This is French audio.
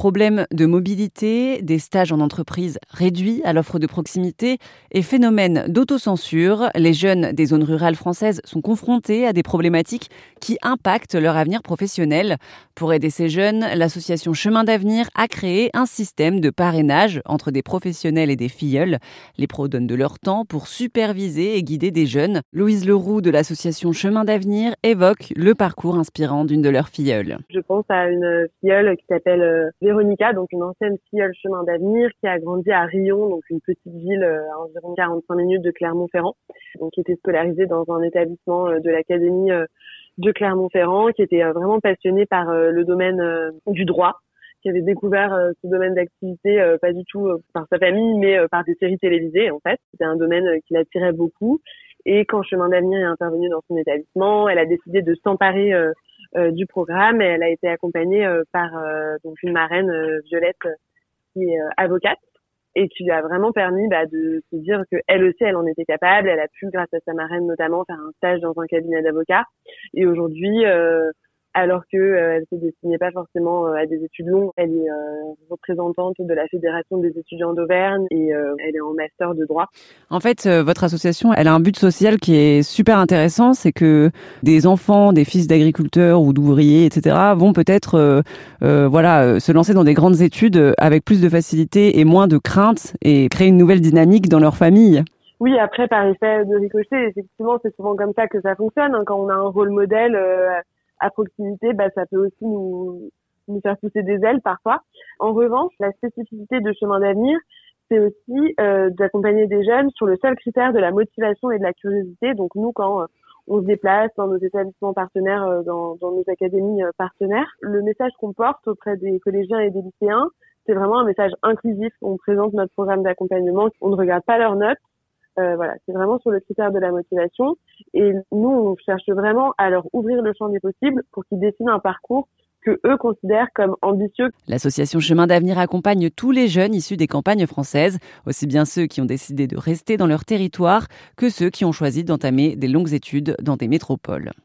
Problèmes de mobilité, des stages en entreprise réduits à l'offre de proximité et phénomène d'autocensure, les jeunes des zones rurales françaises sont confrontés à des problématiques qui impactent leur avenir professionnel. Pour aider ces jeunes, l'association Chemin d'avenir a créé un système de parrainage entre des professionnels et des filleuls. Les pros donnent de leur temps pour superviser et guider des jeunes. Louise Leroux de l'association Chemin d'avenir évoque le parcours inspirant d'une de leurs filleules. Je pense à une filleule qui s'appelle euh, Véronica, donc une ancienne filleule chemin d'avenir qui a grandi à Rion, donc une petite ville euh, à environ 45 minutes de Clermont-Ferrand, donc qui était scolarisée dans un établissement euh, de l'académie de Clermont-Ferrand, qui était vraiment passionnée par le domaine du droit, qui avait découvert ce domaine d'activité pas du tout par sa famille, mais par des séries télévisées en fait. C'était un domaine qui l'attirait beaucoup. Et quand Chemin d'avenir est intervenu dans son établissement, elle a décidé de s'emparer euh, du programme. Et elle a été accompagnée euh, par euh, donc une marraine Violette qui est avocate. Et qui lui a vraiment permis bah, de se dire que elle aussi elle en était capable. Elle a pu grâce à sa marraine notamment faire un stage dans un cabinet d'avocat et aujourd'hui alors que euh, elle se destinait pas forcément euh, à des études longues. Elle est euh, représentante de la Fédération des étudiants d'Auvergne et elle est en master de droit. En fait, votre association, elle a un but social qui est super intéressant, c'est que des enfants, des fils d'agriculteurs ou d'ouvriers, etc., vont peut-être, voilà, se lancer dans des grandes études avec plus de facilité et moins de crainte et créer une nouvelle dynamique dans leur famille. Oui, après, par effet de ricochet, effectivement, c'est souvent comme ça que ça fonctionne. Hein, quand on a un rôle modèle à proximité, bah, ça peut aussi nous, nous faire pousser des ailes parfois. En revanche, la spécificité de Chemin d'avenir, c'est aussi euh, d'accompagner des jeunes sur le seul critère de la motivation et de la curiosité. Donc nous, quand euh, on se déplace dans nos établissements partenaires, euh, dans, dans, nos académies partenaires, le message qu'on porte auprès des collégiens et des lycéens, c'est vraiment un message inclusif. On présente notre programme d'accompagnement, on ne regarde pas leurs notes, euh, voilà, c'est vraiment sur le critère de la motivation. Et nous, on cherche vraiment à leur ouvrir le champ des possibles pour qu'ils dessinent un parcours que eux considèrent comme ambitieux. L'association Chemin d'avenir accompagne tous les jeunes issus des campagnes françaises, aussi bien ceux qui ont décidé de rester dans leur territoire que ceux qui ont choisi d'entamer des longues études dans des métropoles.